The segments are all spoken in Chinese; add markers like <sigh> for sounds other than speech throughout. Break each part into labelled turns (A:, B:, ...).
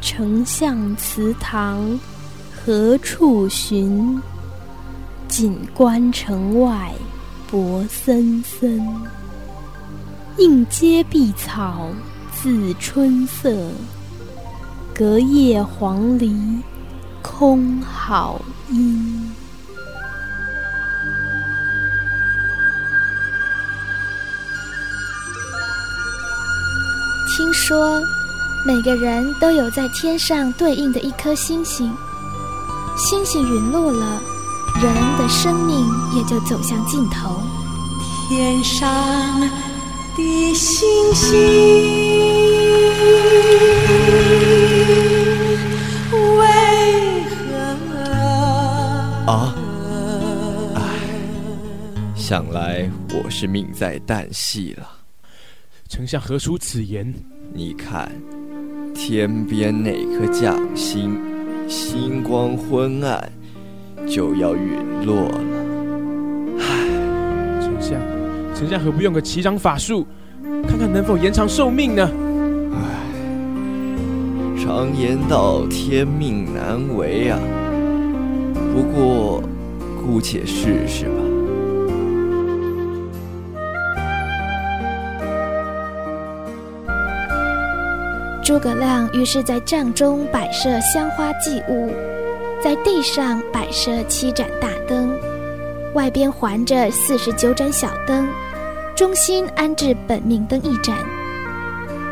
A: 丞相祠堂何处寻？锦官城外柏森森。映阶碧草自春色，隔叶黄鹂空好音。
B: 听说，每个人都有在天上对应的一颗星星，星星陨落了，人的生命也就走向尽头。
C: 天上的星星为何？
D: 啊，唉，想来我是命在旦夕了。
E: 丞相何出此言？
D: 你看，天边那颗将星，星光昏暗，就要陨落了。唉，
E: 丞相，丞相何不用个祈掌法术，看看能否延长寿命呢？
D: 唉，常言道，天命难违啊。不过，姑且试试。
B: 诸葛亮于是，在帐中摆设香花祭物，在地上摆设七盏大灯，外边环着四十九盏小灯，中心安置本命灯一盏。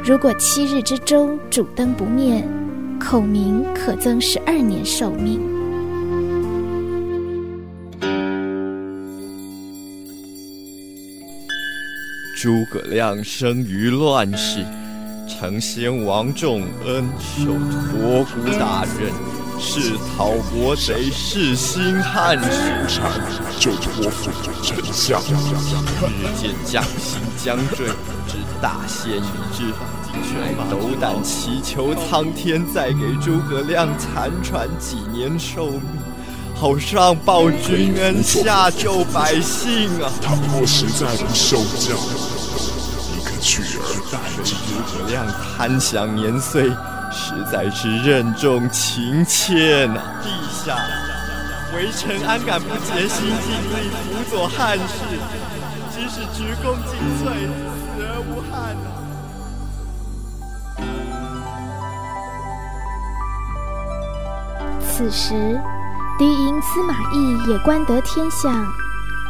B: 如果七日之中主灯不灭，孔明可增十二年寿命。
D: 诸葛亮生于乱世。承先王重恩，受托孤大任，是讨国贼，是兴汉室，
F: 就托付给丞相。
D: 日见将心将坠，知大限已至，全斗胆祈求苍天，再给诸葛亮残喘几年寿命，好上报君恩，下救百姓啊！
F: 倘若实在不受教。取而代之。
D: 诸葛亮贪享年岁，实在是任重情切呐。陛下，微臣安敢不竭心尽力辅佐汉室，即使鞠躬尽瘁，死而无憾
B: 呐。此时，敌营司马懿也观得天象，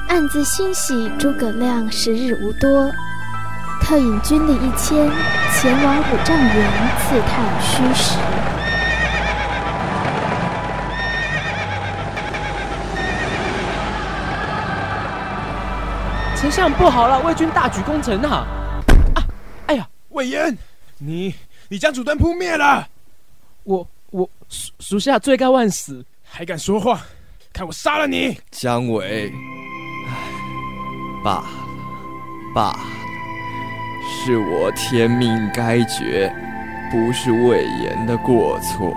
B: 暗自欣喜诸葛亮时日无多。特引军的一千前往五丈原刺探虚实。
E: 丞相不好了，魏军大举攻城啊！啊！哎呀，
G: 魏延，你你将主灯扑灭了！
E: 我我属属下罪该万死，
G: 还敢说话？看我杀了你！
D: 姜维，唉，罢了，罢了。是我天命该绝，不是魏延的过错。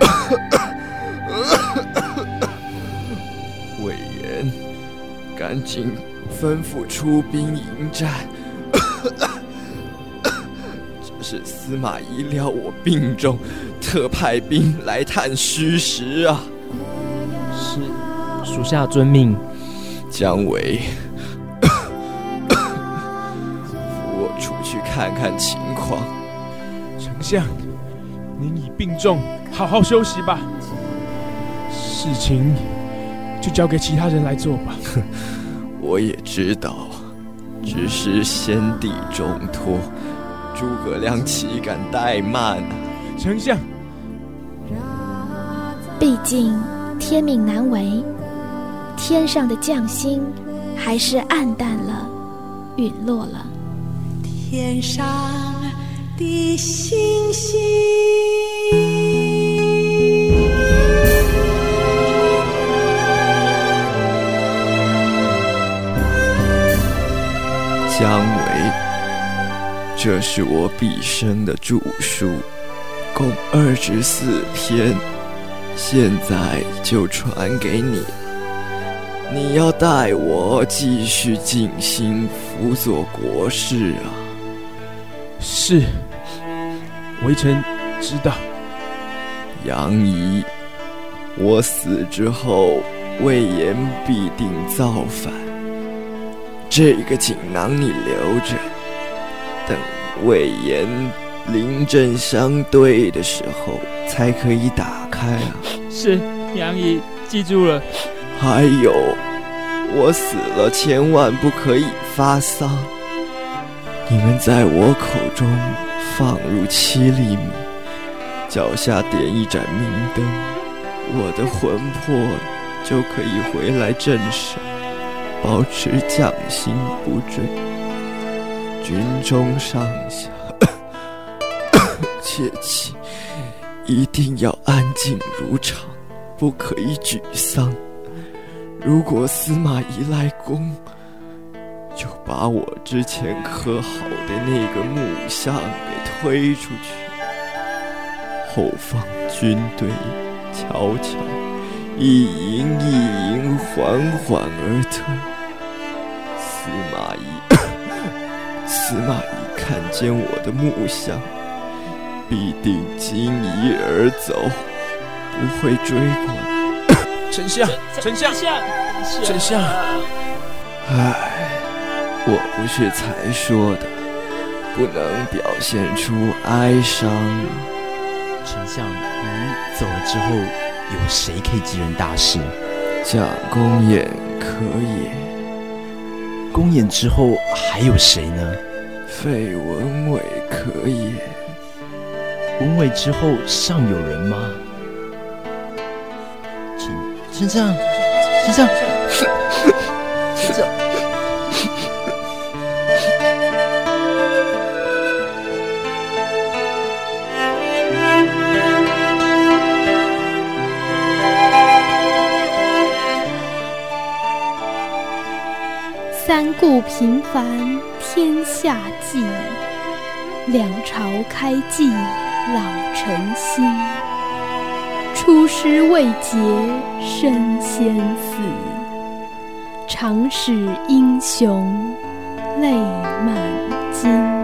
D: <coughs> 魏延，赶紧吩咐出兵迎战。<coughs> 这是司马懿料我病重，特派兵来探虚实啊。
E: 是，属下遵命。
D: 姜维。看看情况，
G: 丞相，您已病重，好好休息吧。事情就交给其他人来做吧。<laughs>
D: 我也知道，只是先帝重托，诸葛亮岂敢怠慢啊？
G: 丞相，
B: 毕竟天命难违，天上的将星还是暗淡了，陨落了。
C: 天上的星星
D: 姜维，这是我毕生的著书，共二十四篇，现在就传给你。你要代我继续尽心辅佐国事啊！
E: 是，微臣知道。
D: 杨仪，我死之后，魏延必定造反。这个锦囊你留着，等魏延临阵相对的时候，才可以打开啊。
H: 是，杨仪记住了。
D: 还有，我死了千万不可以发丧。你们在我口中放入七粒米，脚下点一盏明灯，我的魂魄就可以回来镇守，保持将心不坠。军中上下 <coughs> 切记，一定要安静如常，不可以沮丧。如果司马懿来攻，就把我之前刻好的那个木像给推出去，后方军队悄悄一营一营缓缓而退。司马懿，<coughs> 司马懿看见我的木像，必定惊疑而走，不会追过来。
E: 丞相，丞相，丞相，
D: 唉。我不是才说的，不能表现出哀伤。
I: 丞相，你走了之后，有谁可以继任大事？
D: 贾公演可以。
I: 公演之后还有谁呢？
D: 费文伟可以。
I: 文伟之后尚有人吗？丞丞相，丞相，
A: 故平凡天下计，两朝开济老臣心。出师未捷身先死，常使英雄泪满襟。